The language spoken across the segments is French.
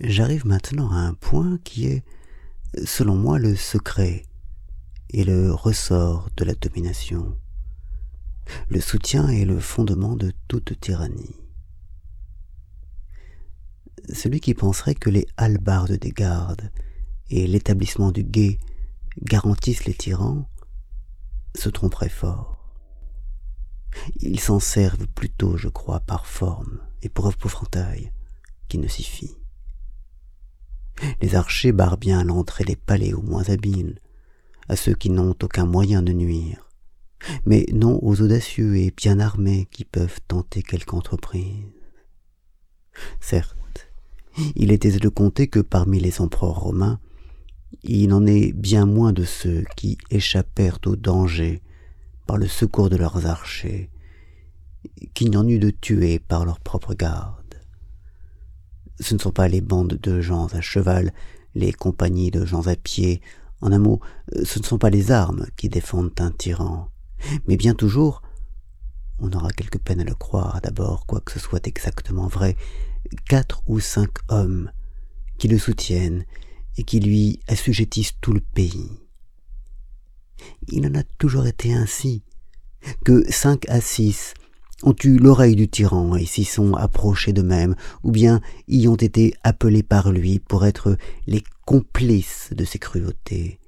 j'arrive maintenant à un point qui est, selon moi, le secret et le ressort de la domination, le soutien et le fondement de toute tyrannie. Celui qui penserait que les hallebardes des gardes et l'établissement du guet garantissent les tyrans se tromperait fort. Ils s'en servent plutôt, je crois, par forme et pour épouvantail, qui ne s'y fie. Les archers barrent bien l'entrée des palais aux moins habiles, à ceux qui n'ont aucun moyen de nuire, mais non aux audacieux et bien armés qui peuvent tenter quelque entreprise. Certes, il est aisé de compter que parmi les empereurs romains, il en est bien moins de ceux qui échappèrent au danger par le secours de leurs archers, qu'il n'y en eut de tués par leur propre garde. Ce ne sont pas les bandes de gens à cheval, les compagnies de gens à pied, en un mot, ce ne sont pas les armes qui défendent un tyran, mais bien toujours, on aura quelque peine à le croire d'abord, quoique ce soit exactement vrai, quatre ou cinq hommes qui le soutiennent et qui lui assujettissent tout le pays. Il en a toujours été ainsi, que cinq à six ont eu l'oreille du tyran et s'y sont approchés d'eux-mêmes, ou bien y ont été appelés par lui pour être les complices de ses cruautés,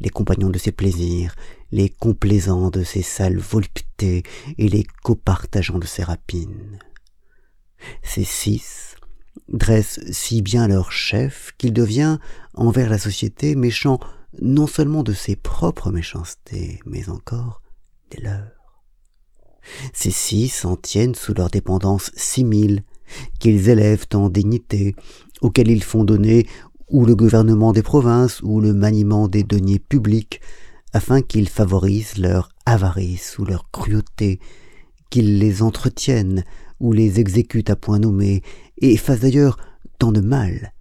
les compagnons de ses plaisirs, les complaisants de ses sales voluptés et les copartageants de ses rapines? Ces six dressent si bien leur chef qu'il devient, envers la société, méchant non seulement de ses propres méchancetés, mais encore des leurs. Ces six s'en tiennent sous leur dépendance six mille, qu'ils élèvent en dignité, auxquels ils font donner ou le gouvernement des provinces ou le maniement des deniers publics, afin qu'ils favorisent leur avarice ou leur cruauté, qu'ils les entretiennent ou les exécutent à point nommé, et fassent d'ailleurs tant de mal,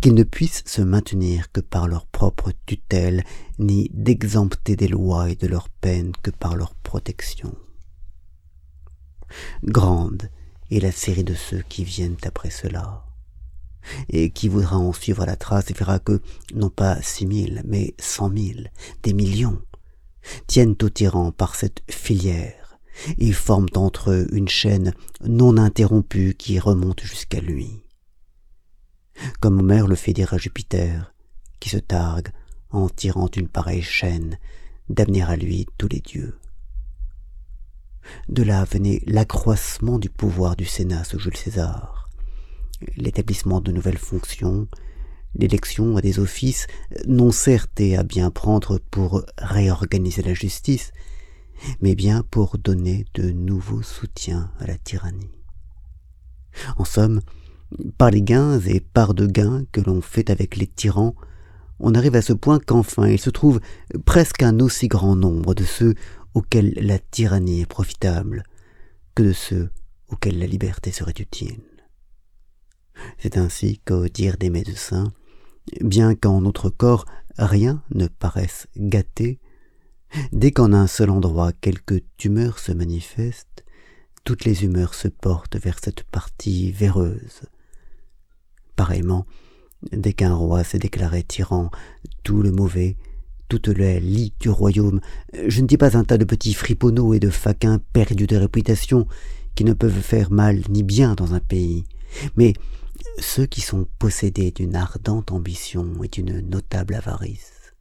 qu'ils ne puissent se maintenir que par leur propre tutelle, ni d'exempter des lois et de leurs peines que par leur protection. Grande est la série de ceux qui viennent après cela, et qui voudra en suivre la trace et verra que, non pas six mille, mais cent mille, des millions, tiennent au tyran par cette filière, et forment entre eux une chaîne non interrompue qui remonte jusqu'à lui. Comme Homère le fait dire à Jupiter, qui se targue, en tirant une pareille chaîne, d'amener à lui tous les dieux. De là venait l'accroissement du pouvoir du Sénat sous Jules César, l'établissement de nouvelles fonctions, l'élection à des offices non certes et à bien prendre pour réorganiser la justice, mais bien pour donner de nouveaux soutiens à la tyrannie. En somme, par les gains et par de gains que l'on fait avec les tyrans, on arrive à ce point qu'enfin il se trouve presque un aussi grand nombre de ceux auxquels la tyrannie est profitable que de ceux auxquels la liberté serait utile. C'est ainsi qu'au dire des médecins, bien qu'en notre corps rien ne paraisse gâté, dès qu'en un seul endroit quelque tumeur se manifeste, toutes les humeurs se portent vers cette partie véreuse. Pareillement, dès qu'un roi s'est déclaré tyran, tout le mauvais, toute la lie du royaume, je ne dis pas un tas de petits friponneaux et de faquins perdus de réputation qui ne peuvent faire mal ni bien dans un pays, mais ceux qui sont possédés d'une ardente ambition et d'une notable avarice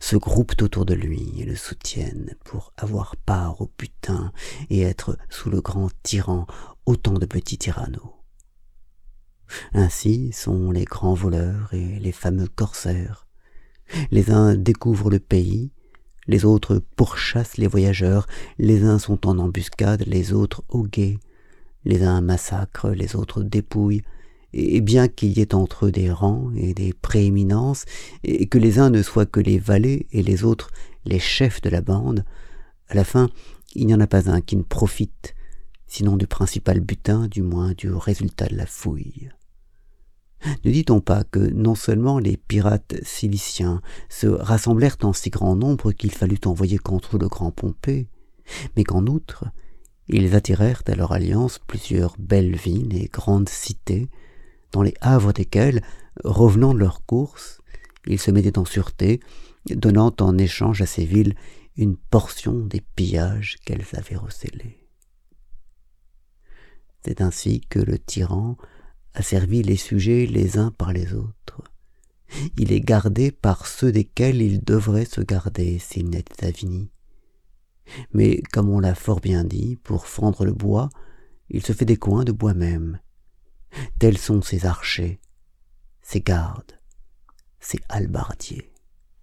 se groupent autour de lui et le soutiennent pour avoir part au butin et être sous le grand tyran autant de petits tyrannos. Ainsi sont les grands voleurs et les fameux corsaires, les uns découvrent le pays, les autres pourchassent les voyageurs, les uns sont en embuscade, les autres au guet, les uns massacrent, les autres dépouillent, et bien qu'il y ait entre eux des rangs et des prééminences, et que les uns ne soient que les valets et les autres les chefs de la bande, à la fin il n'y en a pas un qui ne profite, sinon du principal butin, du moins du résultat de la fouille. Ne dit-on pas que non seulement les pirates ciliciens se rassemblèrent en si grand nombre qu'il fallut envoyer contre le grand Pompée, mais qu'en outre ils attirèrent à leur alliance plusieurs belles villes et grandes cités, dans les havres desquels, revenant de leur course, ils se mettaient en sûreté, donnant en échange à ces villes une portion des pillages qu'elles avaient recélés. C'est ainsi que le tyran a servi les sujets les uns par les autres. Il est gardé par ceux desquels il devrait se garder s'il n'était avini. Mais, comme on l'a fort bien dit, pour fendre le bois, il se fait des coins de bois même. Tels sont ses archers, ses gardes, ses halbardiers.